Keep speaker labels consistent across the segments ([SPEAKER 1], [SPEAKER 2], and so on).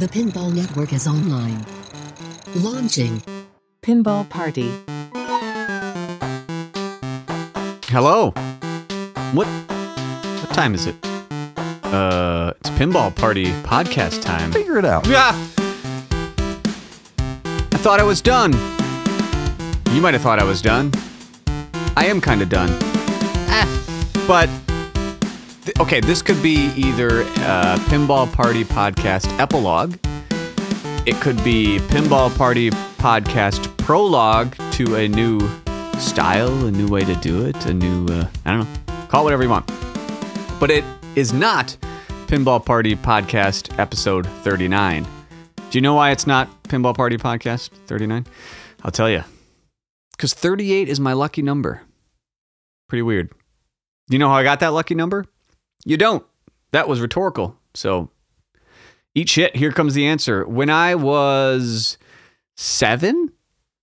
[SPEAKER 1] The Pinball Network is online. Launching.
[SPEAKER 2] Pinball Party.
[SPEAKER 3] Hello. What what time is it? Uh, it's Pinball Party podcast time.
[SPEAKER 4] Figure it out.
[SPEAKER 3] Yeah. I thought I was done. You might have thought I was done. I am kind of done. Ah. But th- okay, this could be either uh, Pinball Party podcast epilogue. It could be Pinball Party podcast prologue to a new style, a new way to do it, a new uh, I don't know, call it whatever you want. But it is not Pinball Party podcast episode 39. Do you know why it's not Pinball Party podcast 39? I'll tell you. Because 38 is my lucky number. Pretty weird. You know how I got that lucky number? You don't. That was rhetorical. So eat shit. Here comes the answer. When I was seven,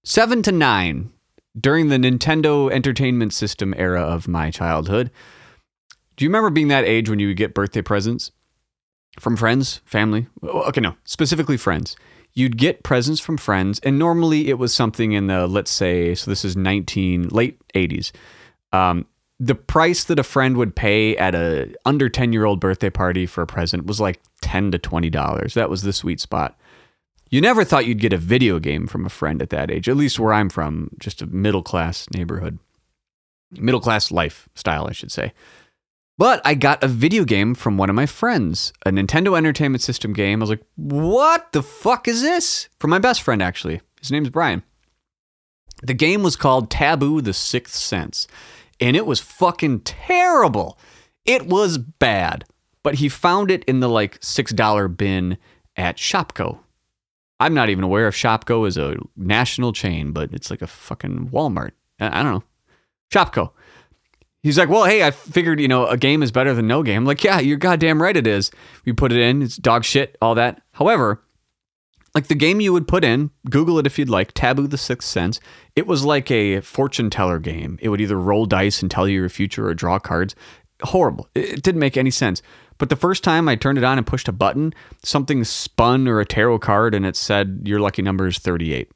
[SPEAKER 3] seven to nine, during the Nintendo Entertainment System era of my childhood, do you remember being that age when you would get birthday presents from friends, family? Okay, no, specifically friends. You'd get presents from friends, and normally it was something in the let's say, so this is 19 late 80s. Um, the price that a friend would pay at a under 10 year old birthday party for a present was like 10 to 20 dollars. That was the sweet spot. You never thought you'd get a video game from a friend at that age, at least where I'm from, just a middle class neighborhood. Middle class lifestyle, I should say. But I got a video game from one of my friends, a Nintendo Entertainment System game. I was like, what the fuck is this? From my best friend, actually. His name's Brian. The game was called Taboo the Sixth Sense, and it was fucking terrible. It was bad, but he found it in the like $6 bin at Shopko. I'm not even aware if Shopko is a national chain, but it's like a fucking Walmart. I don't know. Shopko. He's like, well, hey, I figured, you know, a game is better than no game. I'm like, yeah, you're goddamn right it is. We put it in, it's dog shit, all that. However, like the game you would put in, Google it if you'd like, Taboo the Sixth Sense. It was like a fortune teller game. It would either roll dice and tell you your future or draw cards. Horrible. It didn't make any sense. But the first time I turned it on and pushed a button, something spun or a tarot card and it said your lucky number is 38.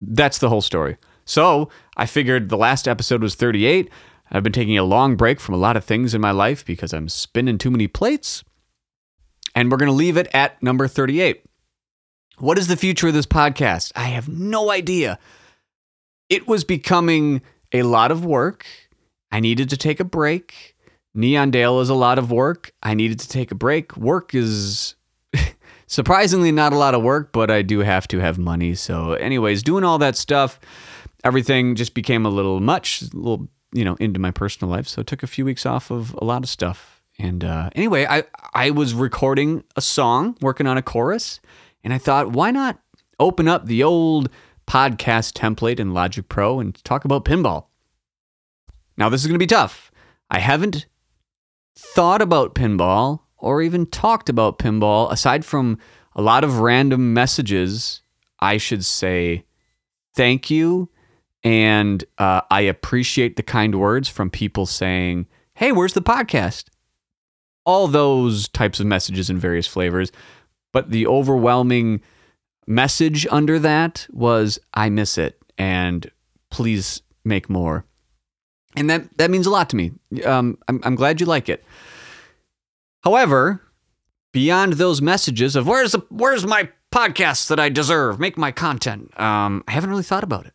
[SPEAKER 3] That's the whole story. So I figured the last episode was 38. I've been taking a long break from a lot of things in my life because I'm spinning too many plates. And we're going to leave it at number 38. What is the future of this podcast? I have no idea. It was becoming a lot of work. I needed to take a break. Neon Dale is a lot of work. I needed to take a break. Work is surprisingly not a lot of work, but I do have to have money. So, anyways, doing all that stuff, everything just became a little much, a little, you know, into my personal life. So, I took a few weeks off of a lot of stuff. And uh, anyway, I I was recording a song, working on a chorus, and I thought, why not open up the old podcast template in Logic Pro and talk about pinball? Now, this is going to be tough. I haven't thought about pinball or even talked about pinball aside from a lot of random messages. I should say thank you. And uh, I appreciate the kind words from people saying, hey, where's the podcast? All those types of messages in various flavors. But the overwhelming message under that was, I miss it. And please make more and that that means a lot to me. Um, I'm I'm glad you like it. However, beyond those messages of where's the where's my podcast that I deserve, make my content, um, I haven't really thought about it.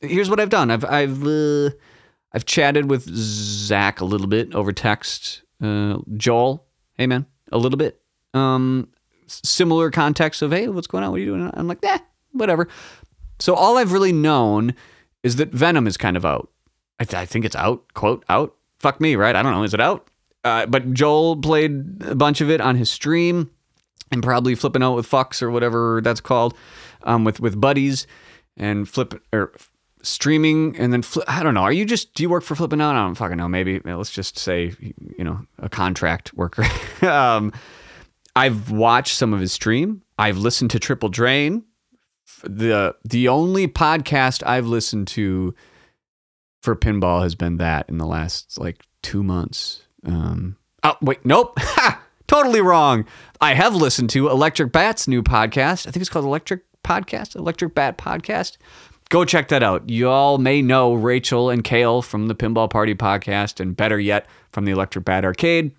[SPEAKER 3] Here's what I've done. I've I've uh, I've chatted with Zach a little bit over text. Uh, Joel, hey man, a little bit. Um, similar context of hey, what's going on? What are you doing? I'm like, eh, whatever. So all I've really known is that Venom is kind of out. I, th- I think it's out. Quote out. Fuck me, right? I don't know. Is it out? Uh, but Joel played a bunch of it on his stream, and probably flipping out with fucks or whatever that's called, um, with with buddies, and flip or streaming, and then fli I don't know. Are you just do you work for flipping out? I don't fucking know. Maybe let's just say you know a contract worker. um, I've watched some of his stream. I've listened to Triple Drain. The the only podcast I've listened to for pinball has been that in the last like two months. Um, oh wait, nope, Ha! totally wrong. I have listened to Electric Bat's new podcast. I think it's called Electric Podcast, Electric Bat Podcast. Go check that out. You all may know Rachel and Kale from the Pinball Party podcast, and better yet, from the Electric Bat Arcade.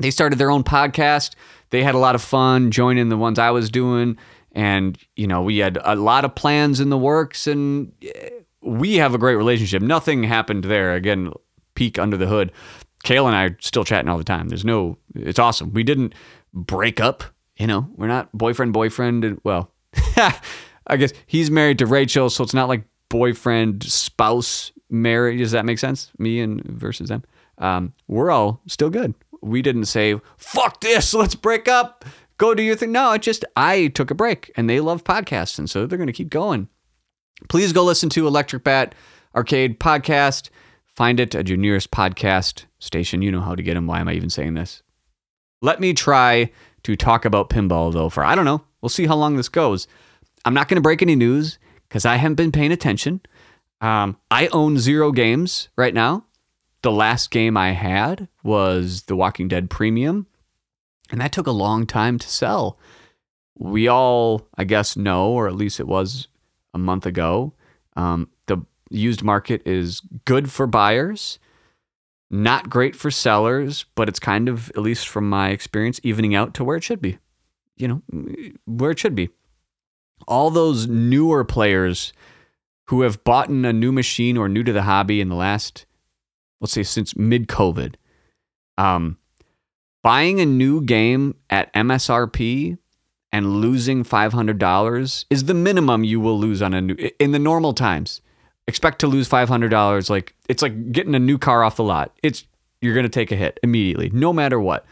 [SPEAKER 3] They started their own podcast. They had a lot of fun joining the ones I was doing. And, you know, we had a lot of plans in the works, and eh, we have a great relationship. Nothing happened there. Again, peek under the hood. Kale and I are still chatting all the time. There's no, it's awesome. We didn't break up. You know, we're not boyfriend, boyfriend. And, well, I guess he's married to Rachel, so it's not like boyfriend, spouse marriage. Does that make sense? Me and versus them. Um, we're all still good. We didn't say, fuck this, let's break up, go do your thing. No, it just, I took a break and they love podcasts. And so they're going to keep going. Please go listen to Electric Bat Arcade Podcast. Find it at your nearest podcast station. You know how to get them. Why am I even saying this? Let me try to talk about pinball, though, for I don't know. We'll see how long this goes. I'm not going to break any news because I haven't been paying attention. Um, I own zero games right now. The last game I had was The Walking Dead Premium, and that took a long time to sell. We all, I guess, know, or at least it was a month ago. Um, the used market is good for buyers, not great for sellers, but it's kind of, at least from my experience, evening out to where it should be. You know, where it should be. All those newer players who have bought a new machine or new to the hobby in the last, let's say, since mid COVID, um, buying a new game at MSRP and losing $500 is the minimum you will lose on a new in the normal times. Expect to lose $500 like it's like getting a new car off the lot. It's you're going to take a hit immediately no matter what.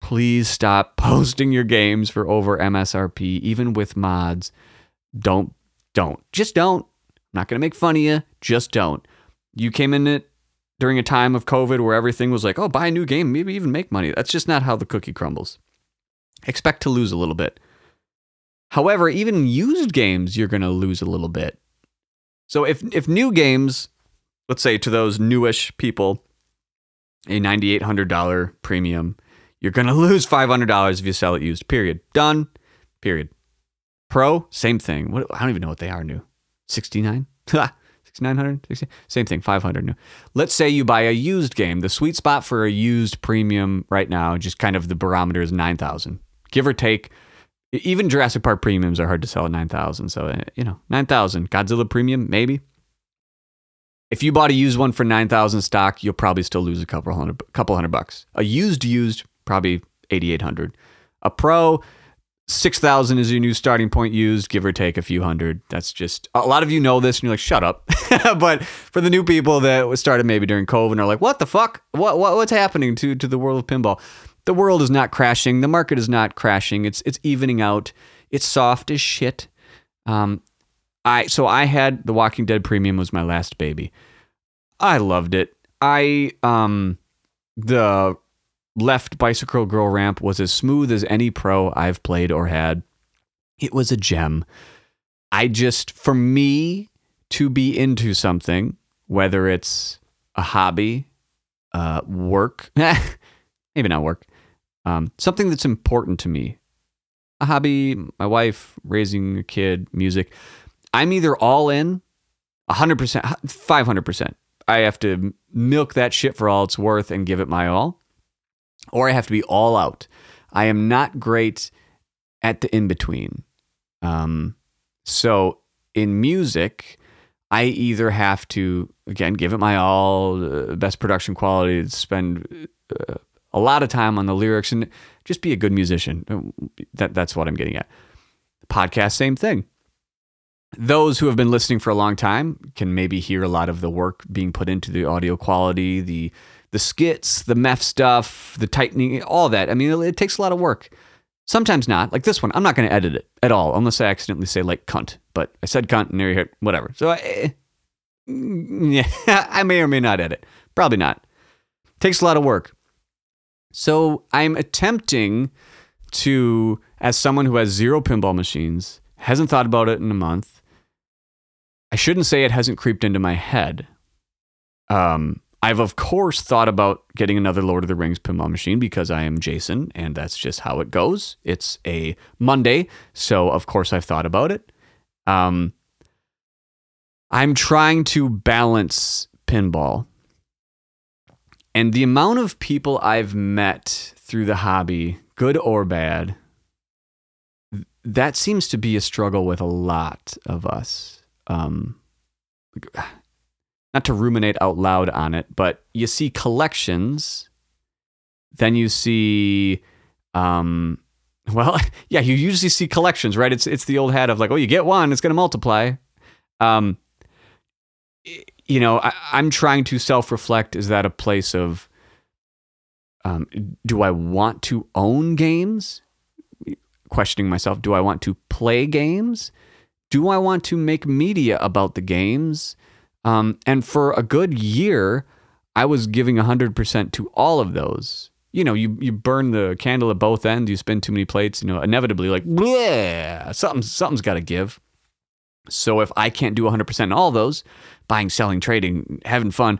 [SPEAKER 3] Please stop posting your games for over msrp even with mods. Don't don't. Just don't. I'm not going to make fun of you. Just don't. You came in it during a time of covid where everything was like oh buy a new game maybe even make money that's just not how the cookie crumbles expect to lose a little bit. However, even used games, you're going to lose a little bit. So if if new games, let's say to those newish people, a $9800 premium, you're going to lose $500 if you sell it used. Period. Done. Period. Pro, same thing. What, I don't even know what they are new. 69? 6900 same thing 500 new let's say you buy a used game the sweet spot for a used premium right now just kind of the barometer is 9000 give or take. Even Jurassic Park premiums are hard to sell at 9,000. So, uh, you know, 9,000. Godzilla premium, maybe. If you bought a used one for 9,000 stock, you'll probably still lose a couple hundred, couple hundred bucks. A used, used, probably 8,800. A pro, 6,000 is your new starting point used, give or take a few hundred. That's just, a lot of you know this and you're like, shut up. but for the new people that started maybe during COVID and are like, what the fuck? What, what, what's happening to, to the world of pinball? the world is not crashing. The market is not crashing. It's it's evening out. It's soft as shit. Um, I so I had the Walking Dead Premium was my last baby. I loved it. I um the left bicycle girl ramp was as smooth as any pro I've played or had. It was a gem. I just for me to be into something, whether it's a hobby, uh, work, maybe not work, um, something that's important to me a hobby, my wife, raising a kid, music. I'm either all in 100%, 500%. I have to milk that shit for all it's worth and give it my all, or I have to be all out. I am not great at the in between. Um, so in music, I either have to again give it my all, uh, best production quality, spend uh, a lot of time on the lyrics and just be a good musician. That, that's what I'm getting at. Podcast, same thing. Those who have been listening for a long time can maybe hear a lot of the work being put into the audio quality, the the skits, the meth stuff, the tightening, all that. I mean, it, it takes a lot of work. Sometimes not. Like this one, I'm not going to edit it at all unless I accidentally say like cunt. But I said cunt and there you hear whatever. So I, yeah, I may or may not edit. Probably not. Takes a lot of work. So I'm attempting to, as someone who has zero pinball machines, hasn't thought about it in a month. I shouldn't say it hasn't creeped into my head. Um, I've of course thought about getting another Lord of the Rings pinball machine because I am Jason, and that's just how it goes. It's a Monday, so of course I've thought about it. Um, I'm trying to balance pinball, and the amount of people I've met through the hobby, good or bad, that seems to be a struggle with a lot of us. Um, not to ruminate out loud on it, but you see collections, then you see, um, well, yeah, you usually see collections, right? It's it's the old hat of like, oh, you get one, it's going to multiply. Um, you know, I, I'm trying to self reflect. Is that a place of, um, do I want to own games? Questioning myself, do I want to play games? Do I want to make media about the games? Um, and for a good year, I was giving 100% to all of those. You know, you, you burn the candle at both ends, you spin too many plates, you know, inevitably, like, bleh, something, something's got to give. So if I can't do 100% in all those, buying, selling, trading, having fun,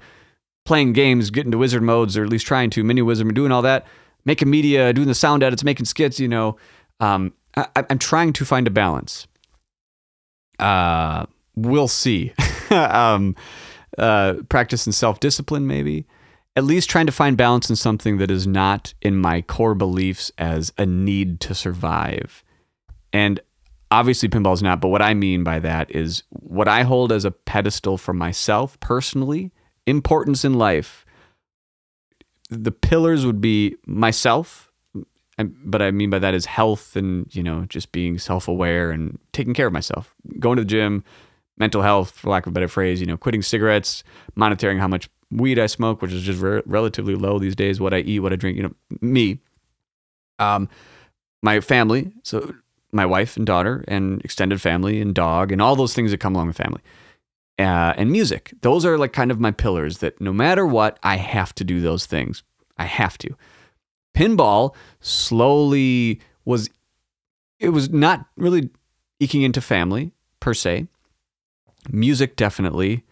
[SPEAKER 3] playing games, getting to wizard modes, or at least trying to, mini wizard, doing all that, making media, doing the sound edits, making skits, you know, um, I, I'm trying to find a balance. Uh, we'll see. um, uh, practice and self discipline, maybe. At least trying to find balance in something that is not in my core beliefs as a need to survive. And obviously, pinball is not, but what I mean by that is what I hold as a pedestal for myself personally, importance in life. The pillars would be myself, but I mean by that is health and, you know, just being self aware and taking care of myself, going to the gym, mental health, for lack of a better phrase, you know, quitting cigarettes, monitoring how much weed I smoke, which is just re- relatively low these days, what I eat, what I drink, you know, me. Um, my family, so my wife and daughter and extended family and dog and all those things that come along with family. Uh, and music. Those are like kind of my pillars that no matter what, I have to do those things. I have to. Pinball slowly was, it was not really eking into family per se music definitely.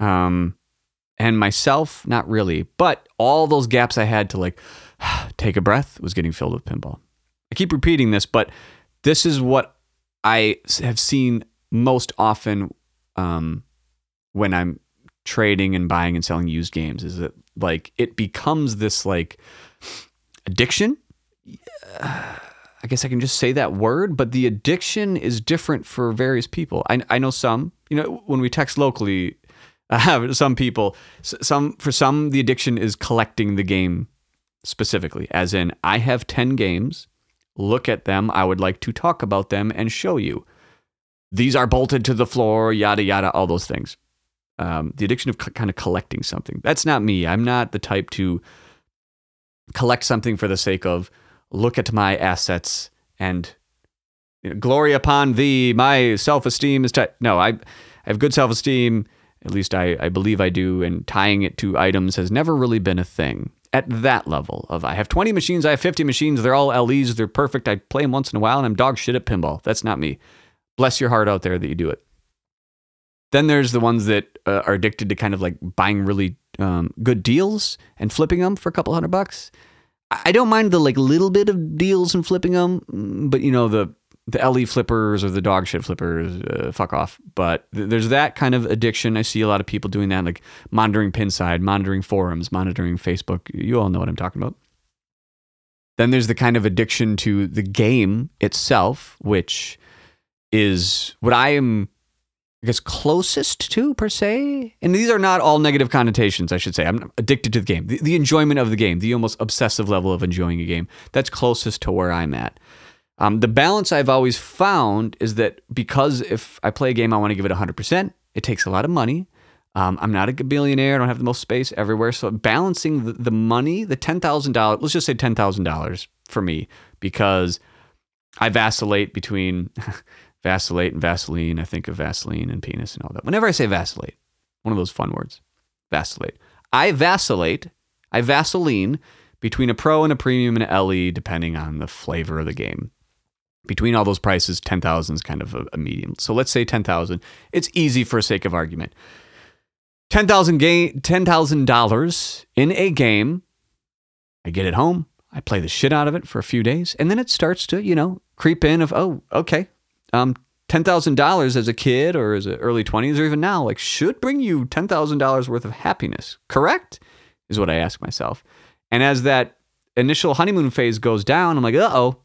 [SPEAKER 3] Um and myself not really. But all those gaps i had to like take a breath was getting filled with pinball. I keep repeating this but this is what I have seen most often um when i'm trading and buying and selling used games is that like it becomes this like addiction. I guess I can just say that word, but the addiction is different for various people. I, I know some, you know, when we text locally, uh, some people, some for some, the addiction is collecting the game specifically, as in, I have 10 games, look at them, I would like to talk about them and show you. These are bolted to the floor, yada, yada, all those things. Um, the addiction of c- kind of collecting something. That's not me. I'm not the type to collect something for the sake of look at my assets and you know, glory upon thee. My self esteem is tight. No, I, I have good self esteem. At least I, I believe I do. And tying it to items has never really been a thing at that level. Of I have 20 machines, I have 50 machines. They're all LEs. They're perfect. I play them once in a while, and I'm dog shit at pinball. That's not me. Bless your heart out there that you do it. Then there's the ones that uh, are addicted to kind of like buying really um, good deals and flipping them for a couple hundred bucks. I don't mind the like little bit of deals and flipping them, but you know the the LE flippers or the dog shit flippers, uh, fuck off. But th- there's that kind of addiction. I see a lot of people doing that, like monitoring Pinside, monitoring forums, monitoring Facebook. You all know what I'm talking about. Then there's the kind of addiction to the game itself, which is what I am, I guess, closest to per se. And these are not all negative connotations, I should say. I'm addicted to the game, the, the enjoyment of the game, the almost obsessive level of enjoying a game. That's closest to where I'm at. Um, the balance I've always found is that because if I play a game, I want to give it 100%, it takes a lot of money. Um, I'm not a billionaire. I don't have the most space everywhere. So balancing the, the money, the $10,000, let's just say $10,000 for me, because I vacillate between vacillate and Vaseline. I think of Vaseline and penis and all that. Whenever I say vacillate, one of those fun words, vacillate. I vacillate, I Vaseline between a pro and a premium and an LE, depending on the flavor of the game. Between all those prices, 10,000 is kind of a, a medium. So let's say 10,000. It's easy for sake of argument. ten thousand game, ten thousand dollars in a game. I get it home. I play the shit out of it for a few days, and then it starts to, you know, creep in of, oh, okay, um, ten thousand dollars as a kid or as a early twenties or even now, like, should bring you ten thousand dollars worth of happiness. Correct? Is what I ask myself. And as that initial honeymoon phase goes down, I'm like, uh oh,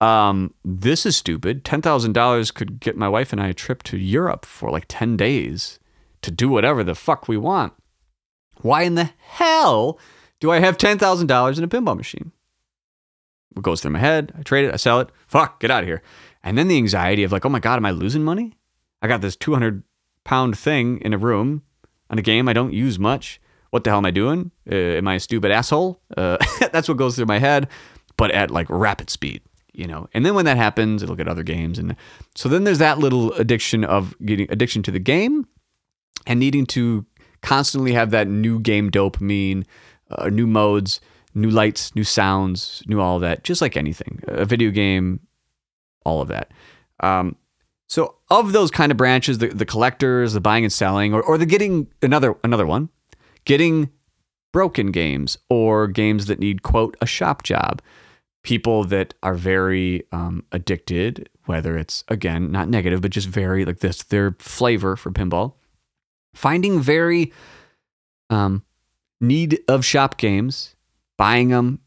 [SPEAKER 3] um, this is stupid. Ten thousand dollars could get my wife and I a trip to Europe for like ten days to do whatever the fuck we want. Why in the hell do I have ten thousand dollars in a pinball machine? What goes through my head? I trade it, I sell it. Fuck, get out of here. And then the anxiety of like, oh my god, am I losing money? I got this two hundred pound thing in a room on a game I don't use much. What the hell am I doing? Uh, am I a stupid asshole? Uh, that's what goes through my head, but at like rapid speed you know? And then when that happens it'll get other games. And so then there's that little addiction of getting addiction to the game and needing to constantly have that new game dopamine uh, new modes new lights new sounds new all that just like anything a video game all of that. Um, so of those kind of branches the, the collectors the buying and selling or, or the getting another another one getting broken games or games that need quote a shop job people that are very um, addicted, whether it's again not negative, but just very like this their flavor for pinball, finding very um, need of shop games, buying them,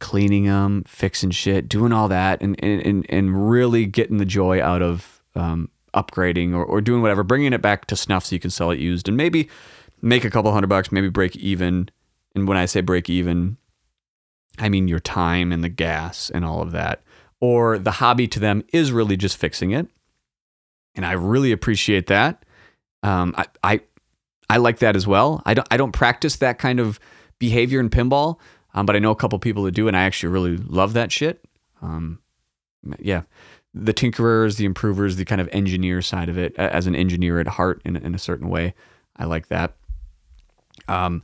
[SPEAKER 3] cleaning them, fixing shit, doing all that, and and and really getting the joy out of um, upgrading or, or doing whatever, bringing it back to snuff so you can sell it used and maybe make a couple hundred bucks, maybe break even. And when I say break even, I mean your time and the gas and all of that. Or the hobby to them is really just fixing it. And I really appreciate that. Um, I, I, I like that as well. I don't, I don't practice that kind of behavior in pinball, um, but I know a couple people that do, and I actually really love that shit. Um, yeah, the tinkerers, the improvers, the kind of engineer side of it, as an engineer at heart in, in a certain way, I like that. Um,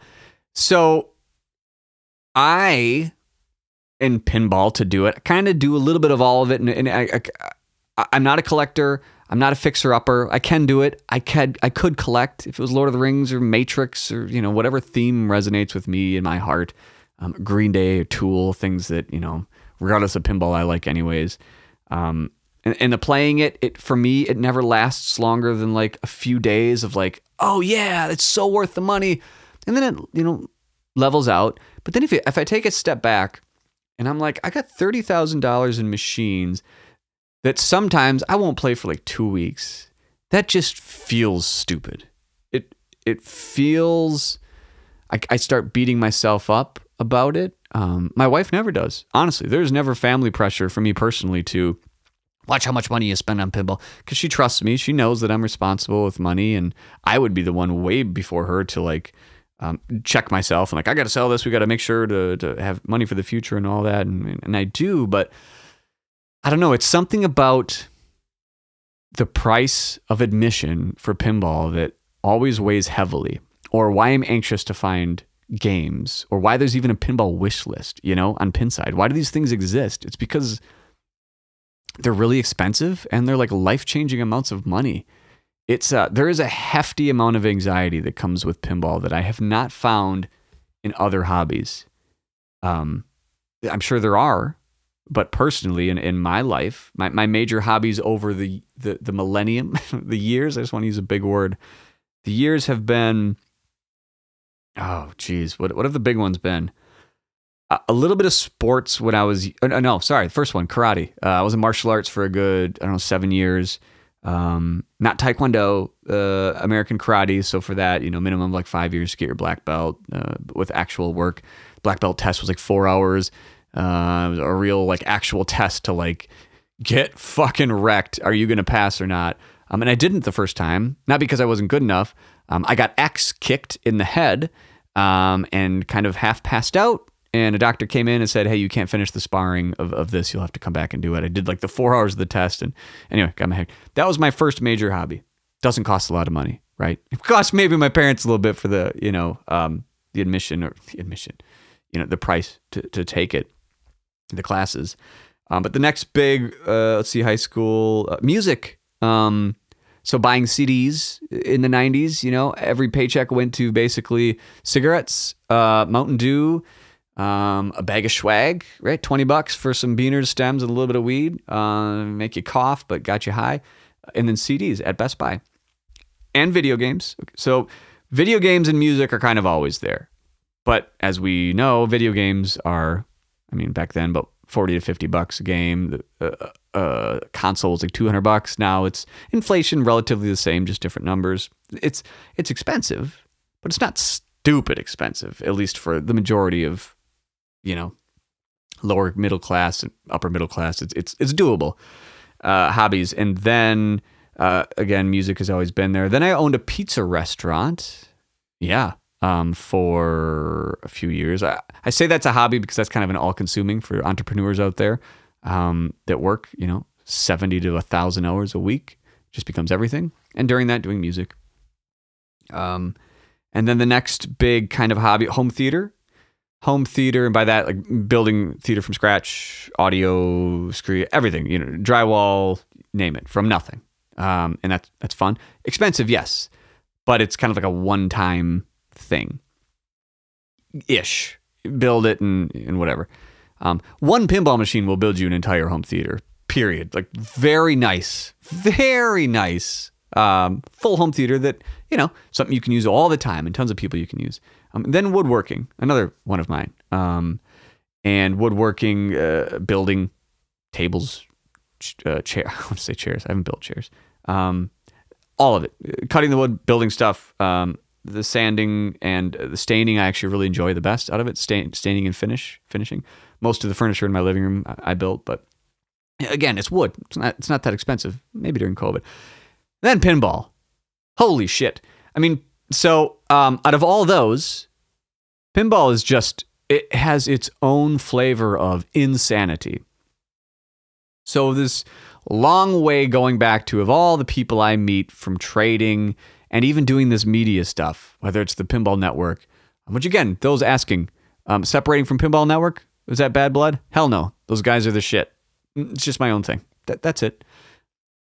[SPEAKER 3] so I in pinball to do it. I kind of do a little bit of all of it, and, and I, I, I'm not a collector. I'm not a fixer upper. I can do it. I could I could collect if it was Lord of the Rings or Matrix or you know whatever theme resonates with me in my heart. Um, Green Day or Tool, things that you know, regardless of pinball, I like anyways. Um, and, and the playing it, it for me, it never lasts longer than like a few days of like, oh yeah, it's so worth the money, and then it you know levels out. But then if it, if I take a step back and I'm like, I got $30,000 in machines that sometimes I won't play for like two weeks. That just feels stupid. It, it feels, I, I start beating myself up about it. Um, my wife never does. Honestly, there's never family pressure for me personally to watch how much money you spend on pinball because she trusts me. She knows that I'm responsible with money, and I would be the one way before her to like um, check myself and like I got to sell this. We got to make sure to to have money for the future and all that, and and I do, but I don't know. It's something about the price of admission for pinball that always weighs heavily, or why I'm anxious to find games, or why there's even a pinball wish list. You know, on Pinside, why do these things exist? It's because they're really expensive and they're like life changing amounts of money it's uh, there is a hefty amount of anxiety that comes with pinball that I have not found in other hobbies. Um, I'm sure there are, but personally, in, in my life, my, my major hobbies over the, the, the millennium, the years, I just want to use a big word. The years have been, oh, geez, what, what have the big ones been? A, a little bit of sports when I was, uh, no, sorry, the first one, karate. Uh, I was in martial arts for a good, I don't know, seven years um, not taekwondo, uh, American karate. So for that, you know, minimum like five years to get your black belt uh, with actual work. Black belt test was like four hours. Uh, a real like actual test to like get fucking wrecked. Are you gonna pass or not? Um, and I didn't the first time, not because I wasn't good enough. Um, I got X kicked in the head um, and kind of half passed out and a doctor came in and said, "Hey, you can't finish the sparring of, of this. You'll have to come back and do it." I did like the four hours of the test, and anyway, got my head. That was my first major hobby. Doesn't cost a lot of money, right? It costs maybe my parents a little bit for the you know um, the admission or the admission, you know, the price to to take it, the classes. Um, but the next big, uh, let's see, high school uh, music. Um, So buying CDs in the 90s, you know, every paycheck went to basically cigarettes, uh, Mountain Dew, um, a bag of swag, right? 20 bucks for some beaners, stems, and a little bit of weed. Uh, make you cough, but got you high. And then CDs at Best Buy and video games. So video games and music are kind of always there. But as we know, video games are, I mean, back then, but 40 to 50 bucks a game. The uh, uh, console was like 200 bucks. Now it's inflation relatively the same, just different numbers. It's it's expensive, but it's not stupid expensive, at least for the majority of, you know, lower middle class and upper middle class. It's it's it's doable uh, hobbies. And then uh, again, music has always been there. Then I owned a pizza restaurant. Yeah, um, for a few years. I, I say that's a hobby because that's kind of an all consuming for entrepreneurs out there um, that work, you know, 70 to 1,000 hours a week, just becomes everything. And during that, doing music. Um, and then the next big kind of hobby, home theater. Home theater, and by that, like building theater from scratch, audio, screen, everything, you know, drywall, name it, from nothing. Um, and that's that's fun. Expensive, yes, but it's kind of like a one time thing ish. Build it and, and whatever. Um, one pinball machine will build you an entire home theater, period. Like, very nice, very nice. Um, full home theater that, you know, something you can use all the time and tons of people you can use. Um, then woodworking, another one of mine. Um, and woodworking, uh, building tables, uh, chair. I want to say chairs. I haven't built chairs. Um, all of it, cutting the wood, building stuff, um, the sanding and the staining I actually really enjoy the best out of it. Stain, staining and finish, finishing. Most of the furniture in my living room I, I built, but again, it's wood. It's not. It's not that expensive. Maybe during COVID. Then pinball. Holy shit! I mean, so um, out of all those, pinball is just it has its own flavor of insanity. So this long way going back to of all the people I meet from trading and even doing this media stuff, whether it's the Pinball Network, which again, those asking, um, separating from Pinball Network, was that bad blood? Hell no. Those guys are the shit. Mm, It's just my own thing. That, that's it.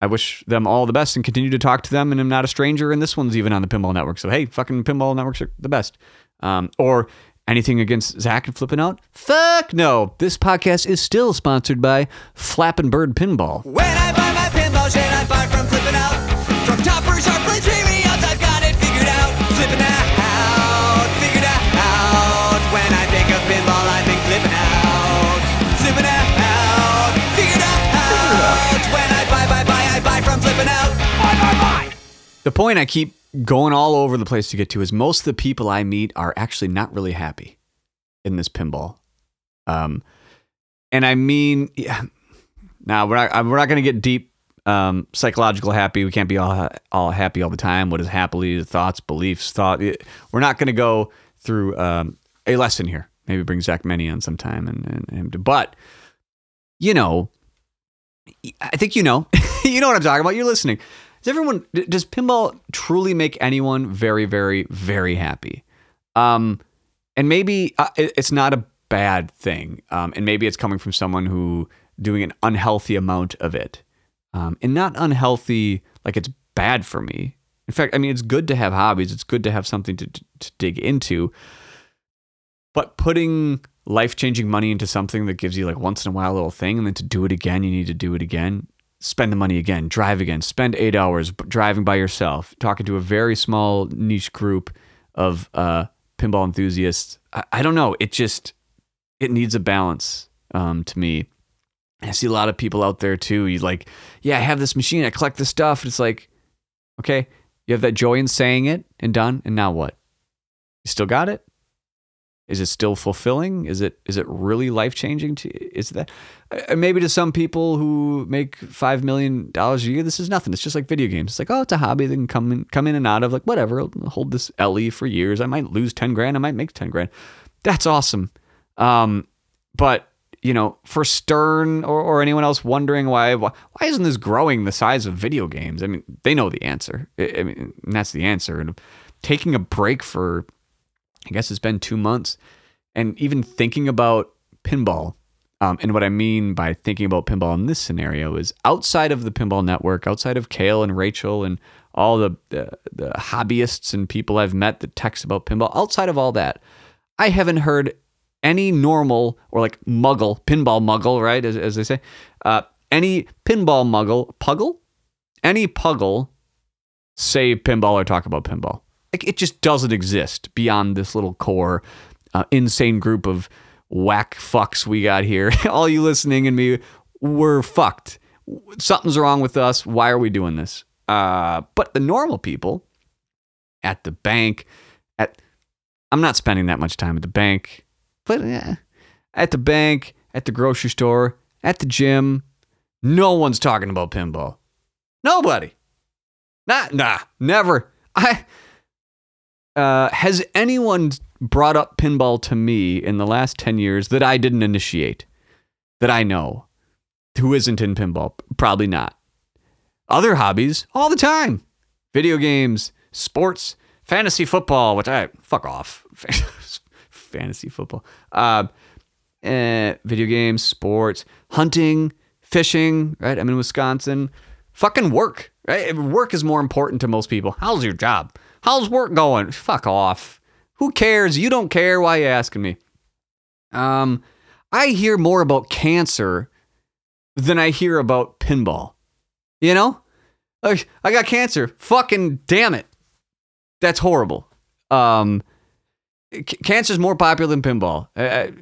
[SPEAKER 3] I wish them all the best and continue to talk to them. And I'm not a stranger. And this one's even on the Pinball Network. So, hey, fucking Pinball Networks are the best. Um, or anything against Zach and flipping out? Fuck no. This podcast is still sponsored by Flappin' Bird Pinball.
[SPEAKER 4] When I buy my pinball shit, I buy from flipping out. From toppers, I've got it figured out. Flipping out,
[SPEAKER 3] The point I keep going all over the place to get to is most of the people I meet are actually not really happy in this pinball. Um, and I mean, yeah, now we're not we're not going to get deep um, psychological happy. We can't be all all happy all the time. What is happily thoughts, beliefs, thought? We're not going to go through um, a lesson here. Maybe bring Zach Many on sometime and, and him to, but you know, I think you know, you know what I'm talking about. You're listening. Does everyone does pinball truly make anyone very, very, very happy? Um, and maybe uh, it- it's not a bad thing. Um, and maybe it's coming from someone who doing an unhealthy amount of it, um, and not unhealthy like it's bad for me. In fact, I mean it's good to have hobbies. It's good to have something to, to, to dig into. But putting life changing money into something that gives you like once in a while a little thing, and then to do it again, you need to do it again. Spend the money again, drive again, spend eight hours driving by yourself, talking to a very small niche group of uh, pinball enthusiasts. I, I don't know. It just it needs a balance um, to me. I see a lot of people out there too. You like, yeah, I have this machine. I collect this stuff. It's like, okay, you have that joy in saying it and done, and now what? You still got it? Is it still fulfilling? Is it is it really life changing to is that uh, maybe to some people who make five million dollars a year, this is nothing. It's just like video games. It's like, oh, it's a hobby that can come in come in and out of like whatever. I'll hold this LE for years. I might lose ten grand, I might make ten grand. That's awesome. Um, but you know, for Stern or, or anyone else wondering why, why why isn't this growing the size of video games? I mean, they know the answer. I, I mean, that's the answer. And taking a break for I guess it's been two months, and even thinking about pinball, Um, and what I mean by thinking about pinball in this scenario is outside of the pinball network, outside of Kale and Rachel and all the, the, the hobbyists and people I've met that text about pinball, outside of all that, I haven't heard any normal or like muggle, pinball muggle, right? As, as they say, uh, any pinball muggle, puggle? Any puggle say pinball or talk about pinball. Like it just doesn't exist beyond this little core uh, insane group of whack fucks we got here. All you listening and me, we're fucked. Something's wrong with us. Why are we doing this? Uh, but the normal people at the bank, at I'm not spending that much time at the bank, but at the bank, at the grocery store, at the gym, no one's talking about pinball. Nobody. Not nah, never. I uh, has anyone brought up pinball to me in the last 10 years that I didn't initiate? That I know. Who isn't in pinball? Probably not. Other hobbies all the time. Video games, sports, fantasy football, which I fuck off. fantasy football. Uh, eh, video games, sports, hunting, fishing, right? I'm in Wisconsin. Fucking work, right? Work is more important to most people. How's your job? How's work going? Fuck off. Who cares? You don't care. Why are you asking me? Um, I hear more about cancer than I hear about pinball. You know? Like, I got cancer. Fucking damn it. That's horrible. Um, c- cancer's more popular than pinball.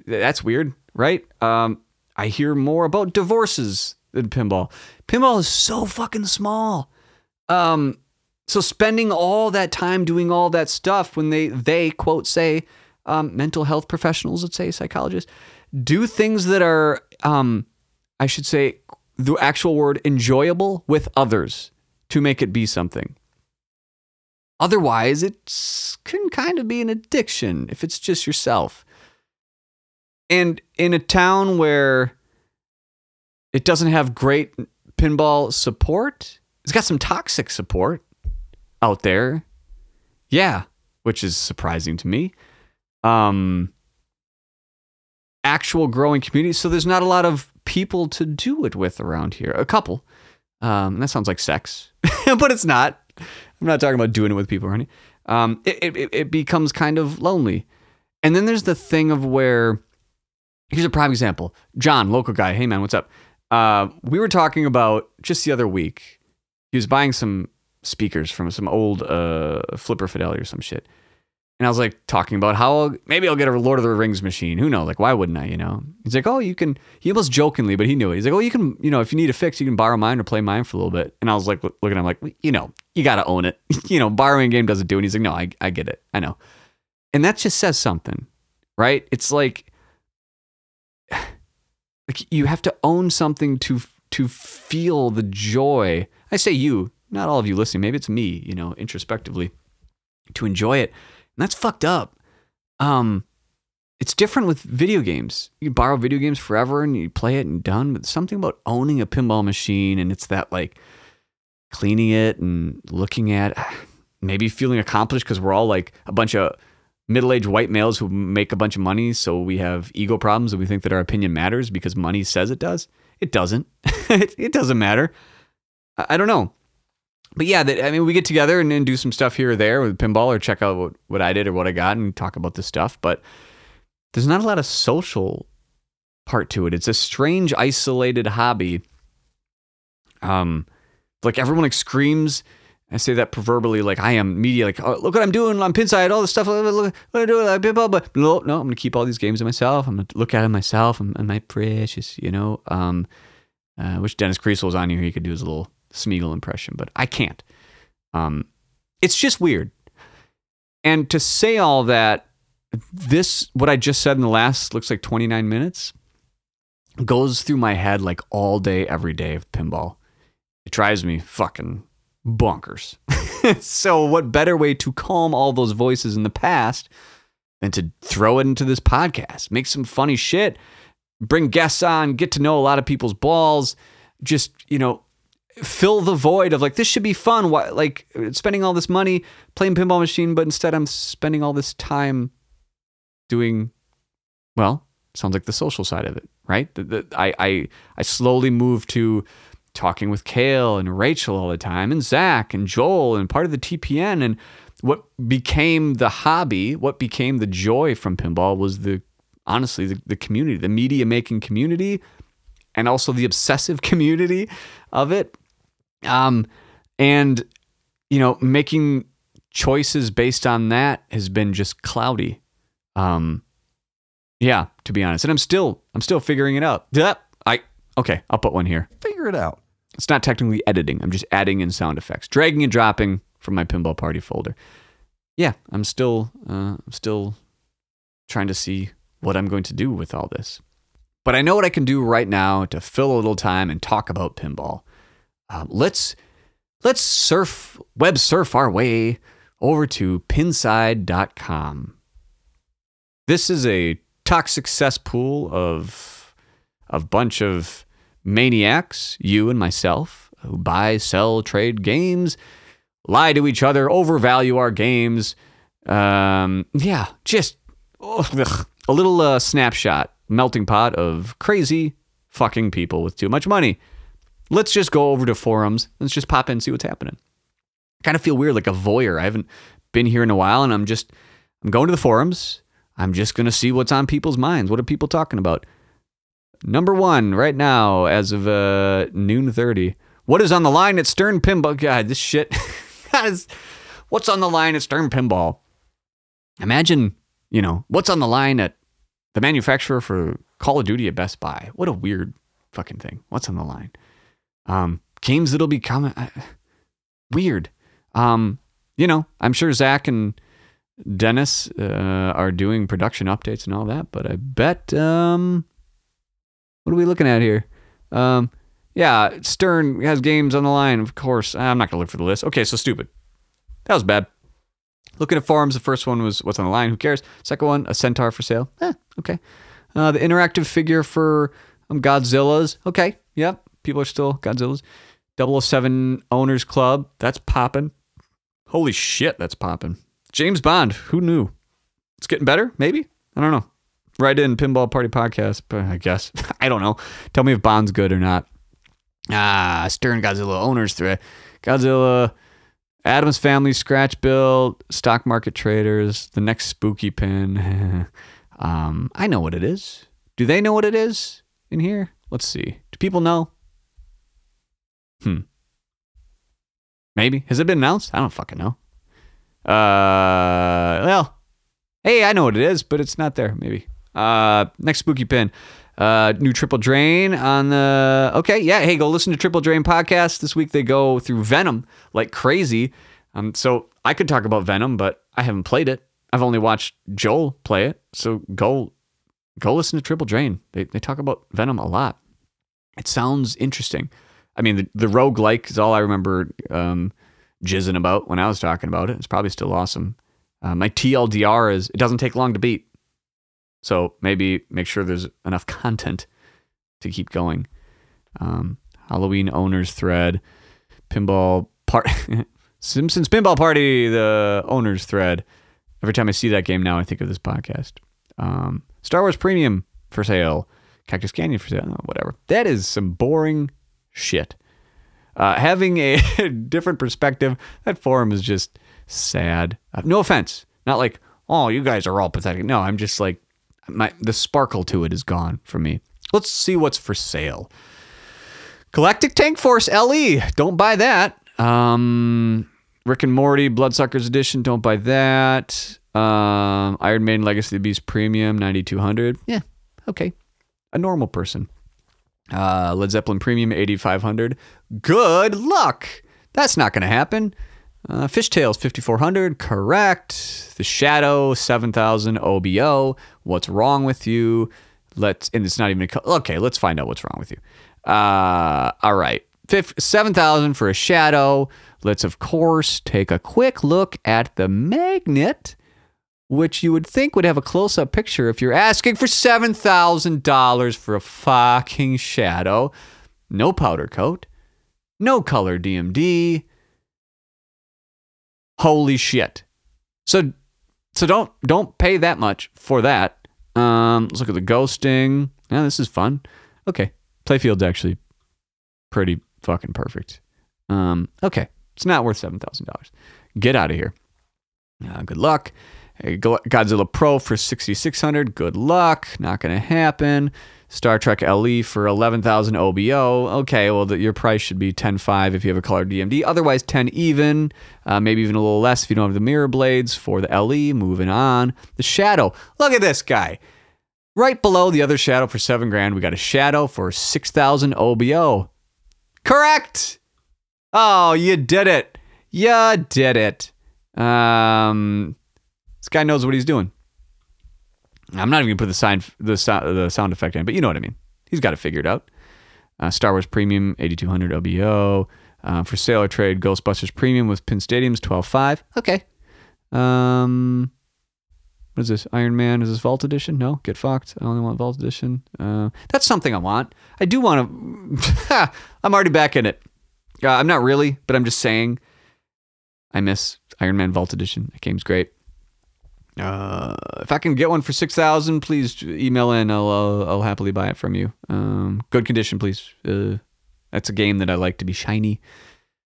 [SPEAKER 3] That's weird, right? Um, I hear more about divorces than pinball. Pinball is so fucking small. Um, so spending all that time doing all that stuff when they they quote say um, mental health professionals, let's say psychologists, do things that are um, I should say the actual word enjoyable with others to make it be something. Otherwise, it can kind of be an addiction if it's just yourself. And in a town where it doesn't have great pinball support, it's got some toxic support out there. Yeah, which is surprising to me. Um actual growing community, so there's not a lot of people to do it with around here. A couple. Um, that sounds like sex, but it's not. I'm not talking about doing it with people, honey. Um, it, it, it becomes kind of lonely. And then there's the thing of where, here's a prime example. John, local guy. Hey, man, what's up? Uh, we were talking about just the other week. He was buying some speakers from some old uh, Flipper Fidelity or some shit. And I was like talking about how I'll, maybe I'll get a Lord of the Rings machine. Who knows? Like, why wouldn't I? You know? He's like, oh, you can. He almost jokingly, but he knew it. He's like, oh, you can. You know, if you need a fix, you can borrow mine or play mine for a little bit. And I was like, looking at him like, you know, you got to own it. you know, borrowing a game doesn't do it. And he's like, no, I, I get it. I know. And that just says something, right? It's like, like you have to own something to to feel the joy. I say you, not all of you listening. Maybe it's me. You know, introspectively, to enjoy it. And that's fucked up. Um, it's different with video games. You borrow video games forever and you play it and done, but something about owning a pinball machine and it's that like cleaning it and looking at maybe feeling accomplished because we're all like a bunch of middle-aged white males who make a bunch of money so we have ego problems and we think that our opinion matters because money says it does it doesn't it, doesn't matter I don't know but yeah, that, I mean, we get together and, and do some stuff here or there with pinball or check out what, what I did or what I got and talk about this stuff. But there's not a lot of social part to it. It's a strange, isolated hobby. Um, like everyone like screams. I say that proverbially, like I am media, like oh, look what I'm doing on Pinside, all this stuff. Look, what I do, pinball, but no, no, I'm gonna keep all these games to myself. I'm gonna look at them myself. I'm, I'm my precious, you know. Um, uh, wish Dennis Creasel was on here. He could do his little Smeagol impression, but I can't. Um, it's just weird. And to say all that, this, what I just said in the last, looks like 29 minutes, goes through my head like all day, every day of pinball. It drives me fucking bonkers. so, what better way to calm all those voices in the past than to throw it into this podcast? Make some funny shit, bring guests on, get to know a lot of people's balls, just, you know, fill the void of like this should be fun why like spending all this money playing pinball machine but instead i'm spending all this time doing well sounds like the social side of it, right? The, the, I, I, I slowly moved to talking with Kale and Rachel all the time, and Zach and Joel, and part of the TPN. And what became the hobby, what became the joy from pinball was the honestly the, the community, the media making community, and also the obsessive community of it. Um, and you know, making choices based on that has been just cloudy. Um, yeah, to be honest, and I'm still I'm still figuring it out. Yep, I okay, I'll put one here.
[SPEAKER 5] Figure it out.
[SPEAKER 3] It's not technically editing. I'm just adding in sound effects, dragging and dropping from my pinball party folder. Yeah, I'm still uh, I'm still trying to see what I'm going to do with all this. But I know what I can do right now to fill a little time and talk about pinball. Uh, let's let's surf web surf our way over to pinside.com. This is a toxic cesspool of a bunch of maniacs, you and myself, who buy, sell, trade games, lie to each other, overvalue our games. Um, yeah, just ugh, a little uh, snapshot, melting pot of crazy fucking people with too much money. Let's just go over to forums. Let's just pop in and see what's happening. I kind of feel weird, like a voyeur. I haven't been here in a while, and I'm just I'm going to the forums. I'm just gonna see what's on people's minds. What are people talking about? Number one right now, as of uh, noon thirty. What is on the line at Stern Pinball? God, this shit. What's on the line at Stern Pinball? Imagine, you know, what's on the line at the manufacturer for Call of Duty at Best Buy. What a weird fucking thing. What's on the line? Um, games that'll be coming. Uh, weird. Um, you know, I'm sure Zach and Dennis uh, are doing production updates and all that, but I bet. Um, what are we looking at here? Um, yeah, Stern has games on the line, of course. I'm not gonna look for the list. Okay, so stupid. That was bad. Looking at forums, the first one was what's on the line. Who cares? Second one, a centaur for sale. Eh, okay. Uh, the interactive figure for um, Godzilla's. Okay, yep. People are still Godzilla's. 007 Owners Club. That's popping. Holy shit, that's popping. James Bond. Who knew? It's getting better, maybe? I don't know. Write in Pinball Party Podcast, but I guess. I don't know. Tell me if Bond's good or not. Ah, Stern Godzilla Owners Thread. Godzilla, Addams Family Scratch Build, Stock Market Traders, the next spooky pin. um, I know what it is. Do they know what it is in here? Let's see. Do people know? Hmm. Maybe. Has it been announced? I don't fucking know. Uh, well, hey, I know what it is, but it's not there. Maybe. Uh, next spooky pin. Uh, new Triple Drain on the. Okay, yeah. Hey, go listen to Triple Drain podcast. This week they go through Venom like crazy. Um, so I could talk about Venom, but I haven't played it. I've only watched Joel play it. So go, go listen to Triple Drain. They they talk about Venom a lot. It sounds interesting. I mean, the, the roguelike is all I remember um, jizzing about when I was talking about it. It's probably still awesome. Uh, my TLDR is it doesn't take long to beat. So maybe make sure there's enough content to keep going. Um, Halloween owners thread, pinball part, Simpsons pinball party, the owners thread. Every time I see that game now, I think of this podcast. Um, Star Wars Premium for sale, Cactus Canyon for sale, whatever. That is some boring shit. Uh, having a different perspective, that forum is just sad. Uh, no offense, not like oh you guys are all pathetic. No, I'm just like my the sparkle to it is gone for me. Let's see what's for sale. Galactic Tank Force LE. Don't buy that. Um, Rick and Morty Bloodsuckers Edition. Don't buy that. Um, Iron Maiden Legacy of the Beast Premium 9200. Yeah, okay. A normal person. Uh, Led Zeppelin Premium 8500. Good luck. That's not going to happen. Uh, Fish Tales 5400. Correct. The Shadow 7000 OBO. What's wrong with you? Let's, and it's not even a, okay, let's find out what's wrong with you. Uh, all right. Fif- 7000 for a Shadow. Let's, of course, take a quick look at the magnet which you would think would have a close up picture if you're asking for $7,000 for a fucking shadow. No powder coat, no color DMD. Holy shit. So so don't don't pay that much for that. Um, let's look at the ghosting. Yeah, this is fun. Okay, playfield's actually pretty fucking perfect. Um, okay, it's not worth seven thousand dollars. Get out of here. Uh, good luck. Godzilla Pro for sixty six hundred. Good luck. Not gonna happen. Star Trek LE for eleven thousand OBO. Okay, well the, your price should be ten five if you have a color DMD. Otherwise ten even. Uh, maybe even a little less if you don't have the mirror blades for the LE. Moving on. The Shadow. Look at this guy. Right below the other Shadow for seven grand, we got a Shadow for six thousand OBO. Correct. Oh, you did it. You did it. Um, this guy knows what he's doing. I'm not even gonna put the sign, the sound, the sound effect in, but you know what I mean. He's got it figured out. Uh, Star Wars Premium 8200 OBO uh, for sale or trade. Ghostbusters Premium with Pin Stadiums 12.5. Okay. Um, what is this? Iron Man? Is this Vault Edition? No, get fucked. I only want Vault Edition. Uh, that's something I want. I do want to. I'm already back in it. Uh, I'm not really, but I'm just saying. I miss Iron Man Vault Edition. That game's great. Uh, if I can get one for six thousand, please email in. I'll, I'll I'll happily buy it from you. Um, good condition, please. Uh, that's a game that I like to be shiny.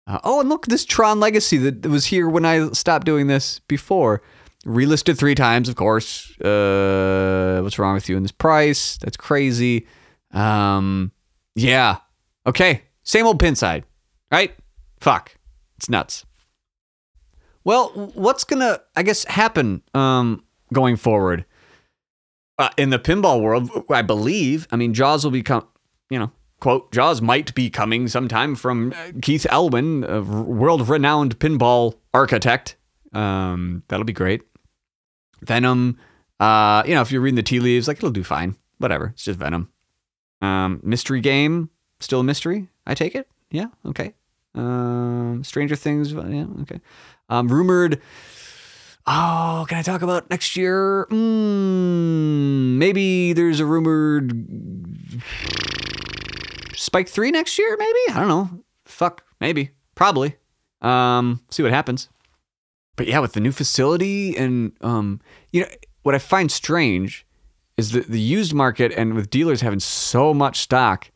[SPEAKER 3] Uh, oh, and look, this Tron Legacy that was here when I stopped doing this before. Relisted three times, of course. Uh, what's wrong with you in this price? That's crazy. Um, yeah. Okay. Same old Pinside, right? Fuck. It's nuts. Well, what's gonna, I guess, happen um, going forward uh, in the pinball world? I believe. I mean, Jaws will become, you know, quote Jaws might be coming sometime from uh, Keith Elwin, a world-renowned pinball architect. Um, that'll be great. Venom, uh, you know, if you're reading the tea leaves, like it'll do fine. Whatever. It's just Venom. Um, mystery game, still a mystery. I take it. Yeah. Okay. Um, Stranger Things. Yeah. Okay. Um, rumored. Oh, can I talk about next year? Mm, maybe there's a rumored Spike 3 next year, maybe? I don't know. Fuck, maybe. Probably. Um, see what happens. But yeah, with the new facility and um, you know, what I find strange is that the used market and with dealers having so much stock.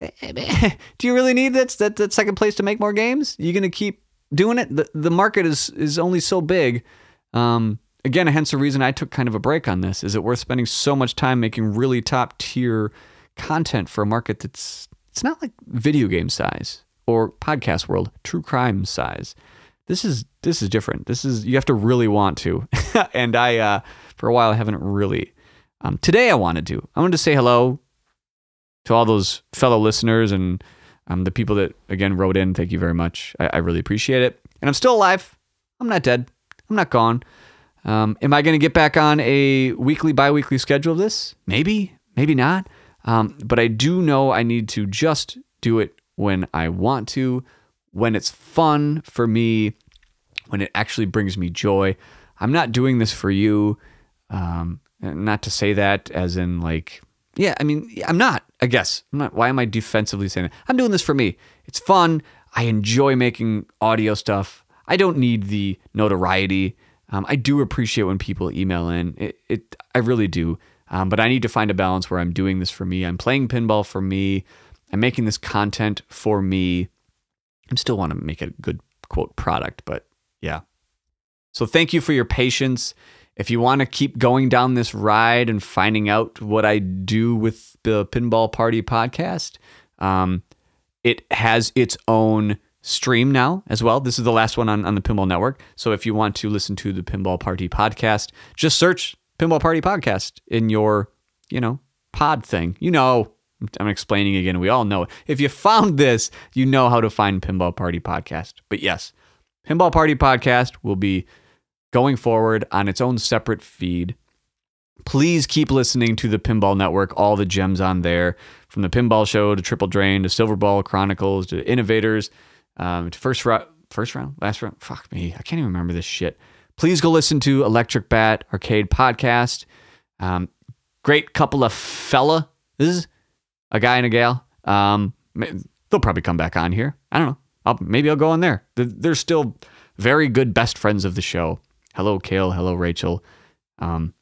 [SPEAKER 3] Do you really need that, that that second place to make more games? You gonna keep doing it? The the market is is only so big. Um, again, hence the reason I took kind of a break on this. Is it worth spending so much time making really top tier content for a market that's it's not like video game size or podcast world, true crime size. This is this is different. This is you have to really want to. and I uh for a while I haven't really um today I wanted to. I wanted to say hello to all those fellow listeners and um, the people that again wrote in. Thank you very much. I, I really appreciate it. And I'm still alive. I'm not dead. I'm not gone. Um, am I going to get back on a weekly, bi-weekly schedule of this? Maybe, maybe not. Um, but I do know I need to just do it when I want to, when it's fun for me, when it actually brings me joy. I'm not doing this for you. Um, not to say that as in like, yeah, I mean, I'm not, I guess. I'm not, why am I defensively saying that? I'm doing this for me. It's fun. I enjoy making audio stuff. I don't need the notoriety. Um, I do appreciate when people email in. It, it I really do. Um, but I need to find a balance where I'm doing this for me. I'm playing pinball for me. I'm making this content for me. I still want to make a good quote product, but yeah. So thank you for your patience. If you want to keep going down this ride and finding out what I do with the Pinball Party podcast, um, it has its own stream now as well. This is the last one on, on the Pinball Network. So if you want to listen to the Pinball Party podcast, just search Pinball Party podcast in your, you know, pod thing. You know, I'm explaining again. We all know it. If you found this, you know how to find Pinball Party podcast. But yes, Pinball Party podcast will be going forward on its own separate feed. Please keep listening to the Pinball Network, all the gems on there, from the Pinball Show to Triple Drain to Silver Ball Chronicles to Innovators um, to First Round, First Round, Last Round. Fuck me, I can't even remember this shit. Please go listen to Electric Bat Arcade Podcast. Um, great couple of fella. This is a guy and a gal. Um, they'll probably come back on here. I don't know. I'll, maybe I'll go on there. They're, they're still very good best friends of the show. Hello, Kale. Hello, Rachel. Um,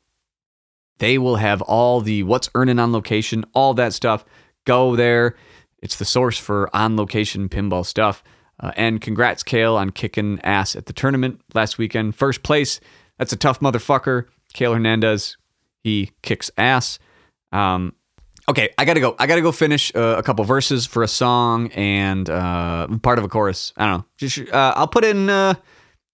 [SPEAKER 3] They will have all the what's earning on location, all that stuff. Go there. It's the source for on location pinball stuff. Uh, and congrats, Kale, on kicking ass at the tournament last weekend. First place. That's a tough motherfucker. Kale Hernandez, he kicks ass. Um, okay, I gotta go. I gotta go finish uh, a couple verses for a song and uh, part of a chorus. I don't know. Just, uh, I'll put in.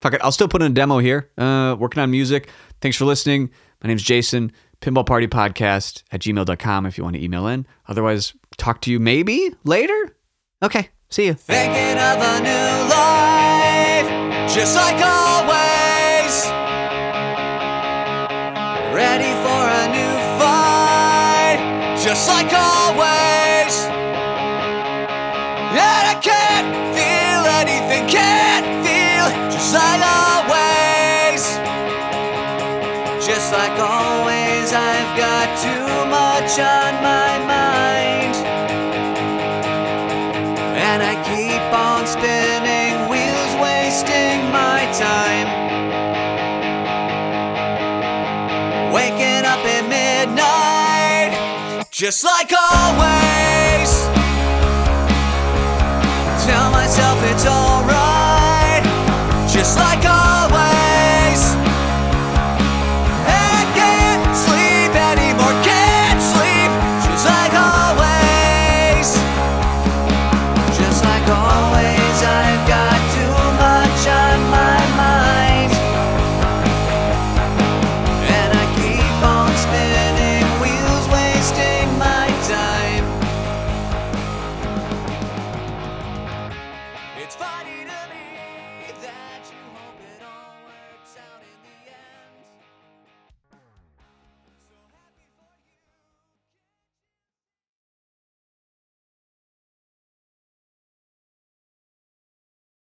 [SPEAKER 3] Fuck it. I'll still put in a demo here. Uh, working on music. Thanks for listening. My name's Jason. Pinball Party Podcast at gmail.com if you want to email in. Otherwise, talk to you maybe later. Okay, see you.
[SPEAKER 4] Thinking of a new life, just like always. Ready for a new fight, just like always. And I can't feel anything, feel, just like always. Just like always, I've got too much on my mind. And I keep on spinning wheels, wasting my time. Waking up at midnight, just like always. Tell myself it's alright, just like always.